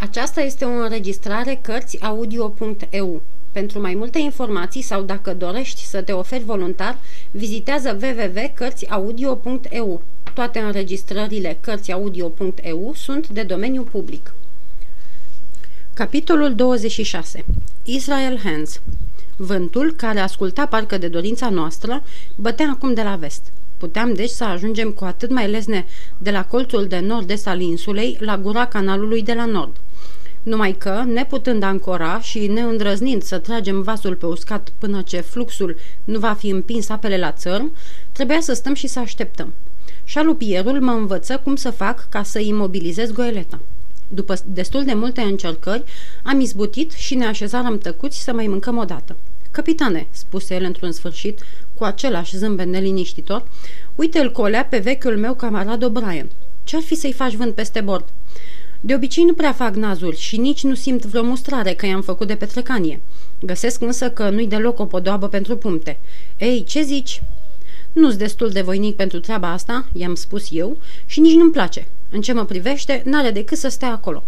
Aceasta este o înregistrare Cărțiaudio.eu. Pentru mai multe informații sau dacă dorești să te oferi voluntar, vizitează www.cărțiaudio.eu. Toate înregistrările Cărțiaudio.eu sunt de domeniu public. Capitolul 26. Israel Hands Vântul, care asculta parcă de dorința noastră, bătea acum de la vest. Puteam deci să ajungem cu atât mai lesne de la colțul de nord-est al insulei la gura canalului de la nord – numai că, neputând ancora și neîndrăznind să tragem vasul pe uscat până ce fluxul nu va fi împins apele la țărm, trebuia să stăm și să așteptăm. Șalupierul mă învăță cum să fac ca să imobilizez goeleta. După destul de multe încercări, am izbutit și ne așezarăm tăcuți să mai mâncăm odată. Capitane, spuse el într-un sfârșit, cu același zâmbet neliniștitor, uite-l colea pe vechiul meu camarad O'Brien. Ce-ar fi să-i faci vânt peste bord? De obicei nu prea fac nazul și nici nu simt vreo mustrare că i-am făcut de petrecanie. Găsesc însă că nu-i deloc o podoabă pentru puncte. Ei, ce zici? Nu-s destul de voinic pentru treaba asta, i-am spus eu, și nici nu-mi place. În ce mă privește, n-are decât să stea acolo.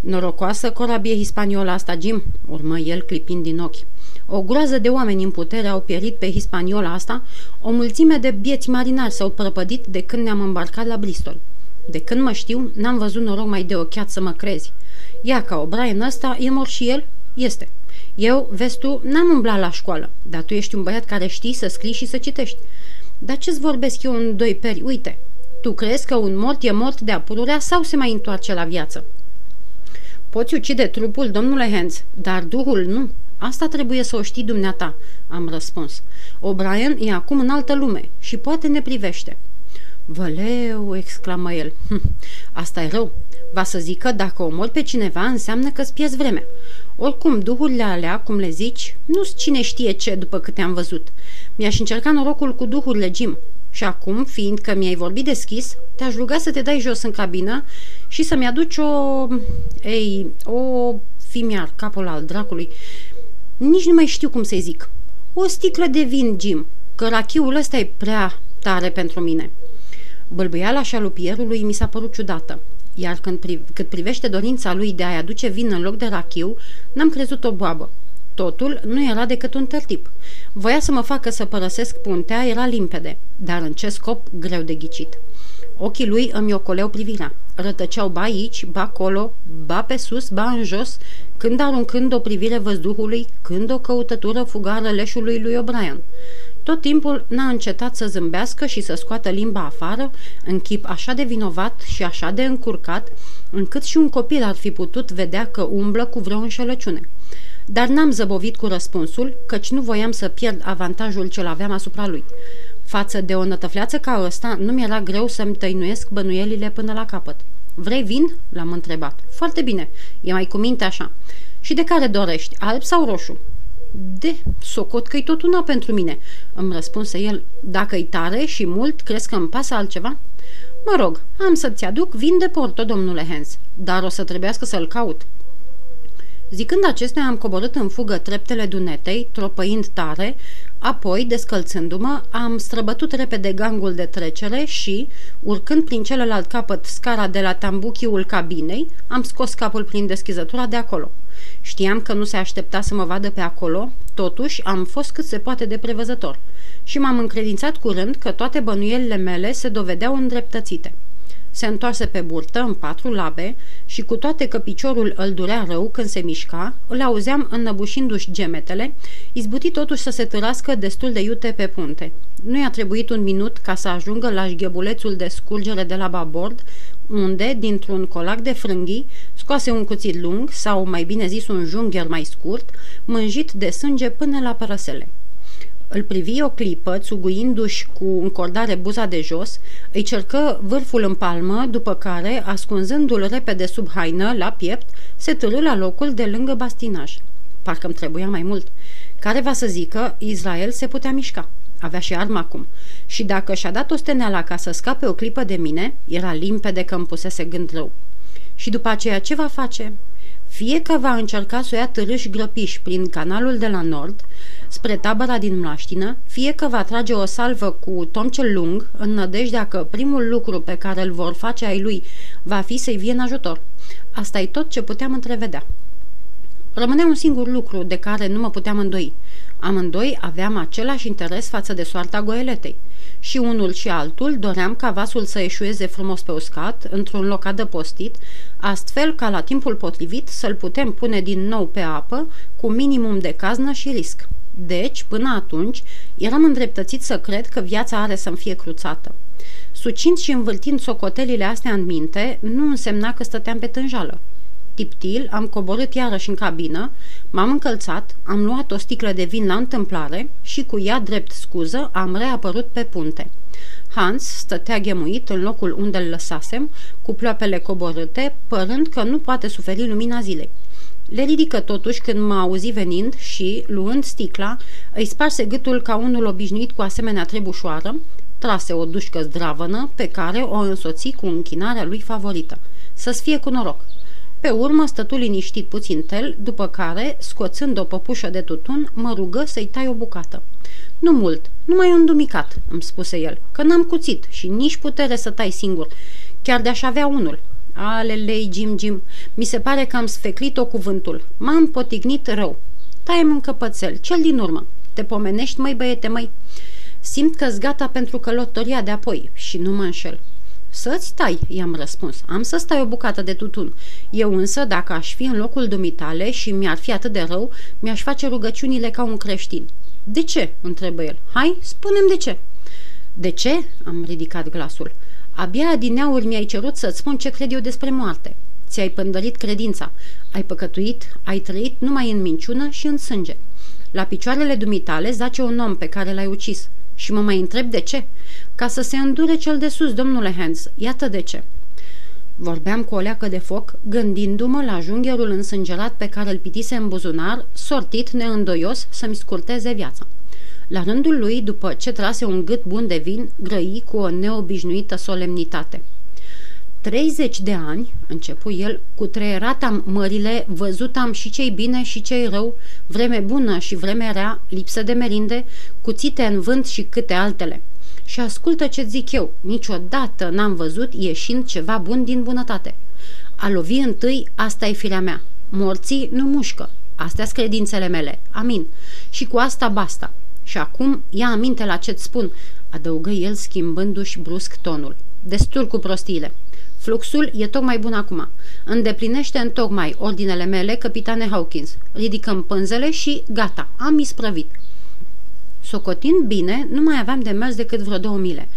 Norocoasă corabie hispaniola asta, Jim, urmă el clipind din ochi. O groază de oameni în putere au pierit pe hispaniola asta, o mulțime de bieți marinari s-au prăpădit de când ne-am îmbarcat la Bristol. De când mă știu, n-am văzut noroc mai de ochiat să mă crezi. Ia ca o Brian ăsta, e mor și el? Este. Eu, vezi tu, n-am umblat la școală, dar tu ești un băiat care știi să scrii și să citești. Dar ce-ți vorbesc eu în doi peri? Uite, tu crezi că un mort e mort de apururea sau se mai întoarce la viață? Poți ucide trupul, domnule Hans, dar duhul nu. Asta trebuie să o știi dumneata, am răspuns. O'Brien e acum în altă lume și poate ne privește. Văleu, exclamă el. Hm, asta e rău. Va să zică, dacă omori pe cineva, înseamnă că îți pierzi vremea. Oricum, duhurile alea, cum le zici, nu-s cine știe ce după câte am văzut. Mi-aș încerca norocul cu duhurile, Jim. Și acum, fiindcă mi-ai vorbit deschis, te-aș ruga să te dai jos în cabină și să-mi aduci o... Ei, o... Fimiar, capul al dracului. Nici nu mai știu cum să-i zic. O sticlă de vin, Jim, că rachiul ăsta e prea tare pentru mine. Bălbâiala șalupierului mi s-a părut ciudată, iar când pri- cât privește dorința lui de a-i aduce vin în loc de rachiu, n-am crezut o boabă. Totul nu era decât un tertip. Voia să mă facă să părăsesc puntea, era limpede, dar în ce scop greu de ghicit. Ochii lui îmi ocoleau privirea. Rătăceau ba aici, ba acolo, ba pe sus, ba în jos, când aruncând o privire văzduhului, când o căutătură fugară leșului lui O'Brien. Tot timpul n-a încetat să zâmbească și să scoată limba afară, în chip așa de vinovat și așa de încurcat, încât și un copil ar fi putut vedea că umblă cu vreo înșelăciune. Dar n-am zăbovit cu răspunsul, căci nu voiam să pierd avantajul ce-l aveam asupra lui. Față de o nătăfleață ca ăsta, nu mi-era greu să-mi tăinuiesc bănuielile până la capăt. Vrei vin?" l-am întrebat. Foarte bine, e mai cu minte așa. Și de care dorești, alb sau roșu?" De, socot că-i tot una pentru mine, îmi răspunse el. Dacă-i tare și mult, crezi că îmi pasă altceva? Mă rog, am să-ți aduc vin de porto, domnule Hens, dar o să trebuiască să-l caut. Zicând acestea, am coborât în fugă treptele dunetei, tropăind tare, apoi, descălțându-mă, am străbătut repede gangul de trecere și, urcând prin celălalt capăt scara de la tambuchiul cabinei, am scos capul prin deschizătura de acolo. Știam că nu se aștepta să mă vadă pe acolo, totuși am fost cât se poate de prevăzător și m-am încredințat curând că toate bănuielile mele se dovedeau îndreptățite. Se întoarse pe burtă, în patru labe, și cu toate că piciorul îl durea rău când se mișca, îl auzeam înnăbușindu-și gemetele, izbuti totuși să se târască destul de iute pe punte. Nu i-a trebuit un minut ca să ajungă la șghebulețul de scurgere de la babord, unde, dintr-un colac de frânghii, scoase un cuțit lung, sau mai bine zis un jungher mai scurt, mânjit de sânge până la părăsele. Îl privi o clipă, țuguindu-și cu încordare buza de jos, îi cercă vârful în palmă, după care, ascunzându-l repede sub haină, la piept, se târâ la locul de lângă bastinaj. Parcă-mi trebuia mai mult. Care va să zică, Israel se putea mișca. Avea și armă acum. Și dacă și-a dat o steneala ca să scape o clipă de mine, era limpede că îmi pusese gând rău. Și după aceea ce va face? Fie că va încerca să o ia târâși grăpiși prin canalul de la nord, spre tabăra din Mlaștină, fie că va trage o salvă cu Tom cel Lung, în nădejdea că primul lucru pe care îl vor face ai lui va fi să-i vie în ajutor. Asta e tot ce puteam întrevedea. Rămânea un singur lucru de care nu mă puteam îndoi. Amândoi aveam același interes față de soarta goeletei. Și unul și altul doream ca vasul să eșueze frumos pe uscat, într-un loc adăpostit, astfel ca la timpul potrivit să-l putem pune din nou pe apă, cu minimum de caznă și risc. Deci, până atunci, eram îndreptățit să cred că viața are să-mi fie cruțată. Sucind și învârtind socotelile astea în minte, nu însemna că stăteam pe tânjală. Tiptil, am coborât iarăși în cabină, m-am încălțat, am luat o sticlă de vin la întâmplare și cu ea drept scuză am reapărut pe punte. Hans stătea ghemuit în locul unde îl lăsasem, cu ploapele coborâte, părând că nu poate suferi lumina zilei. Le ridică totuși când m-a auzit venind și, luând sticla, îi sparse gâtul ca unul obișnuit cu asemenea trebușoară, trase o dușcă zdravănă pe care o însoți cu închinarea lui favorită. Să-ți fie cu noroc! Pe urmă stătu liniștit puțin tel, după care, scoțând o păpușă de tutun, mă rugă să-i tai o bucată. Nu mult, numai un dumicat, îmi spuse el, că n-am cuțit și nici putere să tai singur, chiar de-aș avea unul. Alelei, Jim, Jim, mi se pare că am sfeclit-o cuvântul. M-am potignit rău. Taie-mi un căpățel, cel din urmă. Te pomenești, măi băiete, măi? Simt că-s gata pentru călătoria de apoi și nu mă înșel. Să-ți tai, i-am răspuns. Am să stai o bucată de tutun. Eu însă, dacă aș fi în locul dumitale și mi-ar fi atât de rău, mi-aș face rugăciunile ca un creștin. De ce? întrebă el. Hai, spunem de ce. De ce? Am ridicat glasul. Abia adineauri mi-ai cerut să-ți spun ce cred eu despre moarte. Ți-ai pândărit credința. Ai păcătuit, ai trăit numai în minciună și în sânge. La picioarele dumitale zace un om pe care l-ai ucis. Și mă mai întreb de ce. Ca să se îndure cel de sus, domnule Hans, iată de ce. Vorbeam cu o leacă de foc, gândindu-mă la jungherul însângerat pe care îl pitise în buzunar, sortit neîndoios să-mi scurteze viața. La rândul lui, după ce trase un gât bun de vin, grăi cu o neobișnuită solemnitate. 30 de ani, începu el, cu treierata mările, văzut am și cei bine și cei rău, vreme bună și vreme rea, lipsă de merinde, cuțite în vânt și câte altele. Și ascultă ce zic eu, niciodată n-am văzut ieșind ceva bun din bunătate. A lovi întâi, asta e firea mea. Morții nu mușcă. Astea sunt credințele mele. Amin. Și cu asta basta. Și acum ia aminte la ce-ți spun, adăugă el schimbându-și brusc tonul. Destul cu prostiile. Fluxul e tocmai bun acum. Îndeplinește în tocmai ordinele mele, capitane Hawkins. Ridicăm pânzele și gata, am isprăvit. Socotind bine, nu mai aveam de mers decât vreo două mile.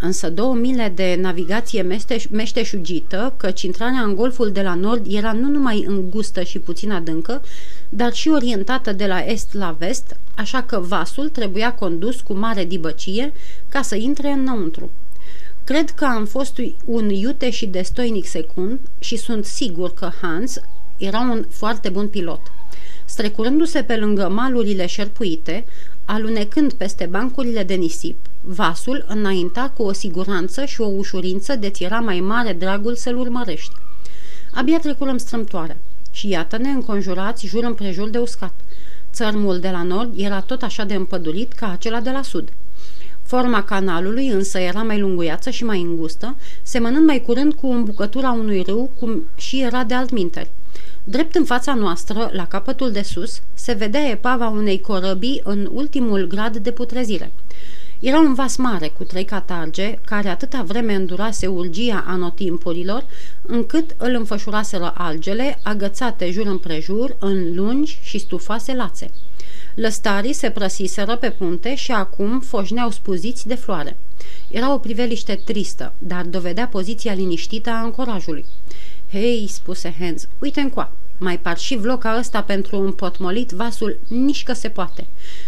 Însă două mile de navigație meșteș- meșteșugită, căci intrarea în golful de la nord era nu numai îngustă și puțin adâncă, dar și orientată de la est la vest, așa că vasul trebuia condus cu mare dibăcie ca să intre înăuntru. Cred că am fost un iute și destoinic secund și sunt sigur că Hans era un foarte bun pilot. Strecurându-se pe lângă malurile șerpuite, alunecând peste bancurile de nisip, vasul înainta cu o siguranță și o ușurință de ți era mai mare dragul să-l urmărești. Abia trecurăm strâmtoare și iată-ne înconjurați jur împrejur de uscat. Țărmul de la nord era tot așa de împădurit ca acela de la sud. Forma canalului însă era mai lunguiață și mai îngustă, semănând mai curând cu îmbucătura unui râu, cum și era de altminteri. Drept în fața noastră, la capătul de sus, se vedea epava unei corăbii în ultimul grad de putrezire. Era un vas mare cu trei catarge, care atâta vreme îndurase urgia anotimpurilor, încât îl înfășuraseră algele, agățate jur împrejur, în lungi și stufoase lațe. Lăstarii se prăsiseră pe punte și acum foșneau spuziți de floare. Era o priveliște tristă, dar dovedea poziția liniștită a ancorajului. Hei, spuse Hans, uite încoa, mai par și vloca ăsta pentru un potmolit vasul nici că se poate.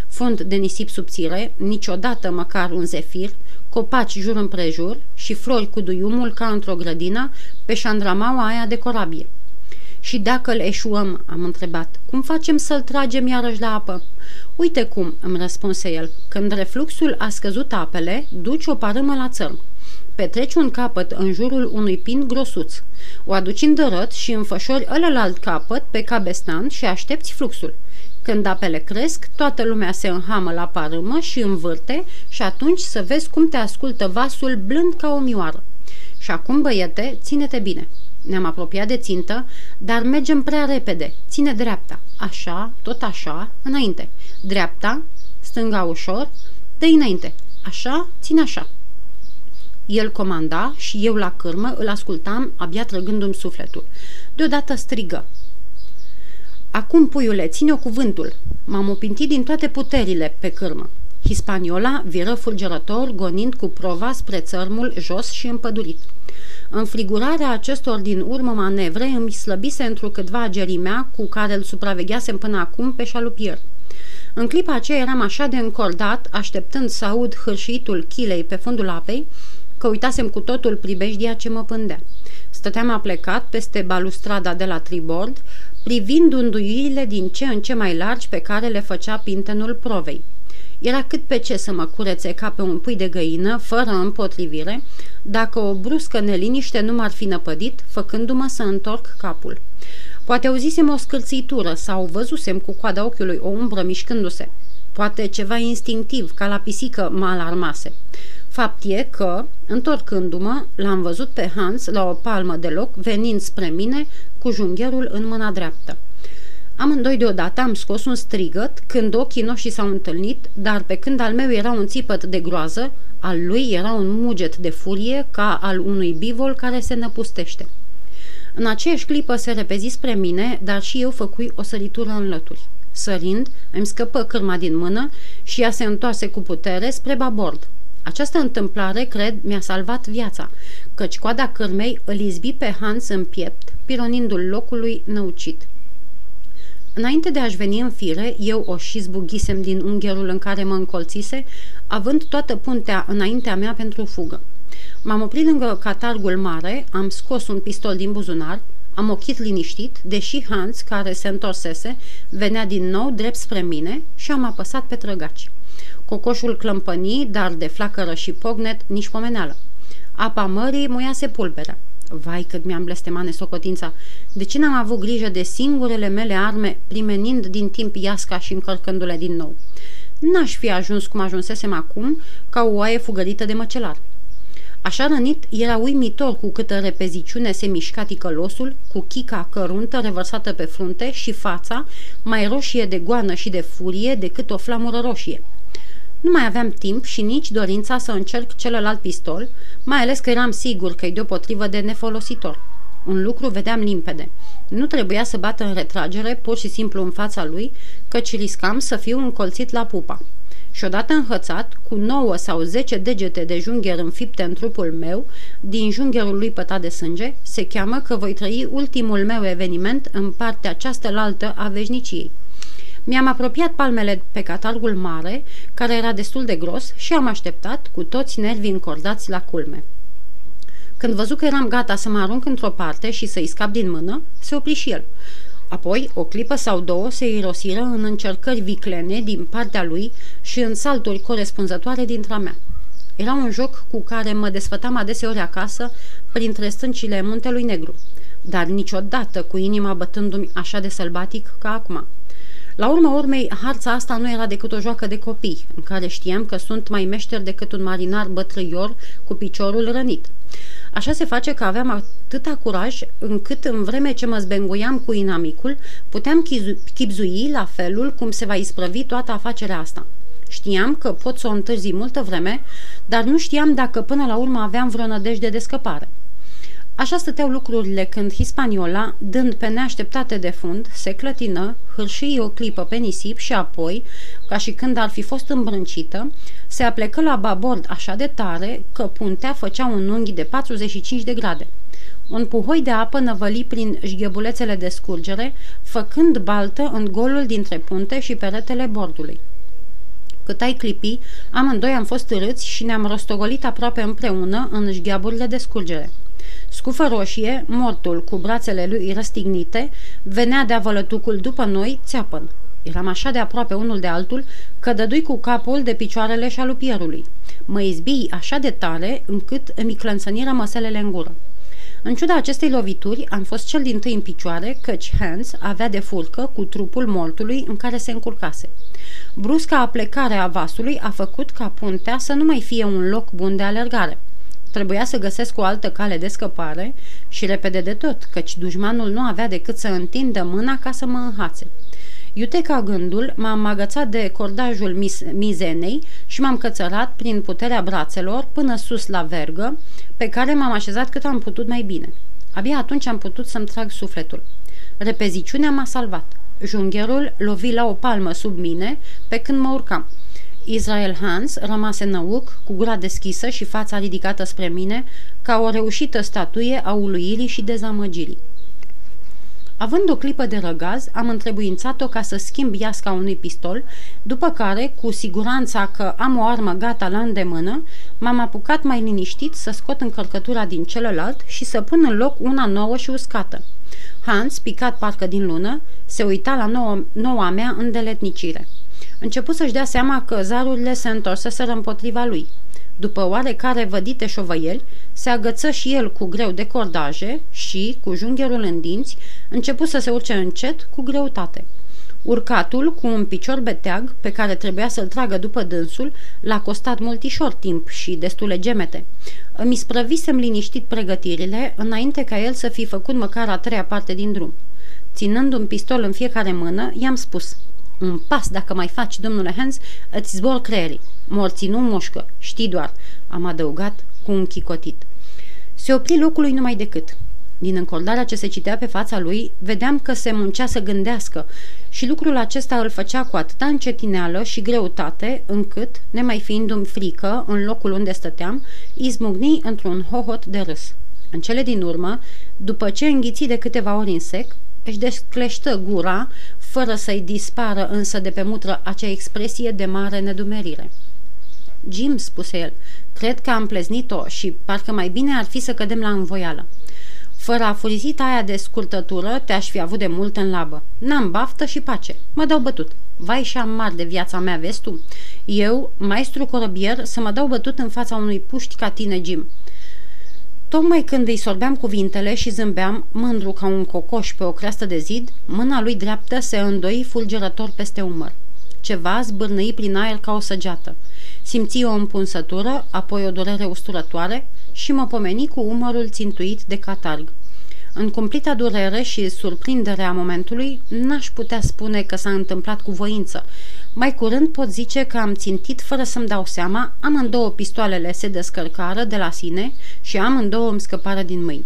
Fund de nisip subțire, niciodată măcar un zefir, copaci jur împrejur și flori cu duiumul ca într-o grădină pe șandramaua aia de corabie. Și dacă îl eșuăm, am întrebat, cum facem să-l tragem iarăși la apă? Uite cum, îmi răspunse el, când refluxul a scăzut apele, duci o parâmă la țărm. Petreci un capăt în jurul unui pin grosuț. O aduci în dărăt și înfășori ălălalt capăt pe cabestan și aștepți fluxul. Când apele cresc, toată lumea se înhamă la parâmă și învârte și atunci să vezi cum te ascultă vasul blând ca o mioară. Și acum, băiete, ține-te bine. Ne-am apropiat de țintă, dar mergem prea repede. Ține dreapta. Așa, tot așa, înainte. Dreapta, stânga ușor, dă înainte. Așa, ține așa. El comanda și eu la cârmă îl ascultam, abia trăgându-mi sufletul. Deodată strigă. Acum, puiule, ține-o cuvântul. M-am opintit din toate puterile pe cârmă. Hispaniola viră fulgerător, gonind cu prova spre țărmul jos și împădurit. Înfrigurarea acestor din urmă manevre îmi slăbise într-o câtva gerimea cu care îl supravegheasem până acum pe șalupier. În clipa aceea eram așa de încordat, așteptând să aud hârșitul chilei pe fundul apei, că uitasem cu totul pribejdia ce mă pândea. Stăteam aplecat peste balustrada de la tribord, privind unduirile din ce în ce mai largi pe care le făcea pintenul provei. Era cât pe ce să mă curețe ca pe un pui de găină, fără împotrivire, dacă o bruscă neliniște nu m-ar fi năpădit, făcându-mă să întorc capul. Poate auzisem o scârțitură sau văzusem cu coada ochiului o umbră mișcându-se. Poate ceva instinctiv, ca la pisică, mă alarmase. Fapt e că, întorcându-mă, l-am văzut pe Hans la o palmă de loc, venind spre mine cu jungherul în mâna dreaptă. Amândoi deodată am scos un strigăt când ochii noștri s-au întâlnit, dar pe când al meu era un țipăt de groază, al lui era un muget de furie ca al unui bivol care se năpustește. În aceeași clipă se repezi spre mine, dar și eu făcui o săritură în lături. Sărind, îmi scăpă cârma din mână și ea se întoarse cu putere spre babord. Această întâmplare, cred, mi-a salvat viața, căci coada cârmei îl izbi pe Hans în piept, pironindu-l locului năucit. Înainte de a-și veni în fire, eu o și zbughisem din ungherul în care mă încolțise, având toată puntea înaintea mea pentru fugă. M-am oprit lângă catargul mare, am scos un pistol din buzunar, am ochit liniștit, deși Hans, care se întorsese, venea din nou drept spre mine și am apăsat pe trăgaci. Cocoșul clămpănii, dar de flacără și pognet, nici pomeneală. Apa mării muiase pulberea. Vai cât mi-am blestemat nesocotința! De ce n-am avut grijă de singurele mele arme, primenind din timp iasca și încărcându-le din nou? N-aș fi ajuns cum ajunsesem acum, ca o oaie fugărită de măcelar. Așa rănit, era uimitor cu câtă repeziciune se mișca ticălosul, cu chica căruntă revărsată pe frunte și fața, mai roșie de goană și de furie decât o flamură roșie. Nu mai aveam timp și nici dorința să încerc celălalt pistol, mai ales că eram sigur că e deopotrivă de nefolositor. Un lucru vedeam limpede. Nu trebuia să bată în retragere pur și simplu în fața lui, căci riscam să fiu încolțit la pupa. Și odată înhățat, cu nouă sau zece degete de jungher înfipte în trupul meu, din jungherul lui pătat de sânge, se cheamă că voi trăi ultimul meu eveniment în partea această laltă a veșniciei. Mi-am apropiat palmele pe catargul mare, care era destul de gros, și am așteptat, cu toți nervii încordați la culme. Când văzut că eram gata să mă arunc într-o parte și să-i scap din mână, se opri și el. Apoi, o clipă sau două se irosiră în încercări viclene din partea lui și în salturi corespunzătoare dintre mea. Era un joc cu care mă desfătam adeseori acasă printre stâncile muntelui negru, dar niciodată cu inima bătându-mi așa de sălbatic ca acum. La urma urmei, harța asta nu era decât o joacă de copii, în care știam că sunt mai meșter decât un marinar bătrâior cu piciorul rănit. Așa se face că aveam atâta curaj încât în vreme ce mă zbenguiam cu inamicul, puteam chipzui la felul cum se va isprăvi toată afacerea asta. Știam că pot să o întârzi multă vreme, dar nu știam dacă până la urmă aveam vreo nădejde de scăpare. Așa stăteau lucrurile când Hispaniola, dând pe neașteptate de fund, se clătină, hârșii o clipă pe nisip și apoi, ca și când ar fi fost îmbrâncită, se aplecă la babord așa de tare că puntea făcea un unghi de 45 de grade. Un puhoi de apă năvăli prin șghebulețele de scurgere, făcând baltă în golul dintre punte și peretele bordului. Cât ai clipi, amândoi am fost târâți și ne-am rostogolit aproape împreună în șgheaburile de scurgere. Scufă roșie, mortul cu brațele lui răstignite, venea de-a vălătucul după noi, țeapăn. Eram așa de aproape unul de altul că dădui cu capul de picioarele șalupierului. Mă izbii așa de tare încât îmi clănțăniră măselele în gură. În ciuda acestei lovituri, am fost cel din tâi în picioare, căci Hans avea de furcă cu trupul mortului în care se încurcase. Brusca aplecare a vasului a făcut ca puntea să nu mai fie un loc bun de alergare. Trebuia să găsesc o altă cale de scăpare și repede de tot, căci dușmanul nu avea decât să întindă mâna ca să mă înhațe. Iute ca gândul, m-am agățat de cordajul mis- mizenei și m-am cățărat prin puterea brațelor până sus la vergă, pe care m-am așezat cât am putut mai bine. Abia atunci am putut să-mi trag sufletul. Repeziciunea m-a salvat. Jungherul lovi la o palmă sub mine pe când mă urcam. Israel Hans rămase năuc, cu gura deschisă și fața ridicată spre mine, ca o reușită statuie a uluirii și dezamăgirii. Având o clipă de răgaz, am întrebuințat-o ca să schimb iasca unui pistol, după care, cu siguranța că am o armă gata la îndemână, m-am apucat mai liniștit să scot încărcătura din celălalt și să pun în loc una nouă și uscată. Hans, picat parcă din lună, se uita la noua, noua mea îndeletnicire. Început să-și dea seama că zarurile se întorseseră împotriva lui. După oarecare vădite șovăieli, se agăță și el cu greu de cordaje și, cu jungherul în dinți, început să se urce încet, cu greutate. Urcatul, cu un picior beteag, pe care trebuia să-l tragă după dânsul, l-a costat multișor timp și destule gemete. Îmi sprăvisem liniștit pregătirile, înainte ca el să fi făcut măcar a treia parte din drum. Ținând un pistol în fiecare mână, i-am spus Un pas dacă mai faci, domnule Hans, îți zbor creierii. Morții nu mușcă, știi doar, am adăugat cu un chicotit. Se opri locului numai decât. Din încordarea ce se citea pe fața lui, vedeam că se muncea să gândească și lucrul acesta îl făcea cu atâta încetineală și greutate, încât, nemai fiindu-mi frică în locul unde stăteam, izmucni într-un hohot de râs. În cele din urmă, după ce înghiți de câteva ori în sec, își descleștă gura, fără să-i dispară însă de pe mutră acea expresie de mare nedumerire. Jim, spuse el, cred că am pleznit-o și parcă mai bine ar fi să cădem la învoială. Fără afurizita aia de scurtătură, te-aș fi avut de mult în labă. N-am baftă și pace. Mă dau bătut. Vai și am mari de viața mea, vezi tu? Eu, maestru corăbier, să mă dau bătut în fața unui puști ca tine, Jim. Tocmai când îi sorbeam cuvintele și zâmbeam, mândru ca un cocoș pe o creastă de zid, mâna lui dreaptă se îndoi fulgerător peste umăr. Ceva zbârnăi prin aer ca o săgeată. Simți o împunsătură, apoi o durere usturătoare și mă pomeni cu umărul țintuit de catarg. În cumplita durere și surprinderea momentului, n-aș putea spune că s-a întâmplat cu voință. Mai curând pot zice că am țintit fără să-mi dau seama, amândouă pistoalele se descărcară de la sine și amândouă îmi scăpară din mâini.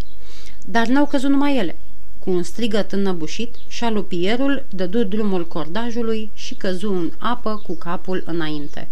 Dar n-au căzut numai ele. Cu un strigăt înnăbușit, șalupierul dădu drumul cordajului și căzu în apă cu capul înainte.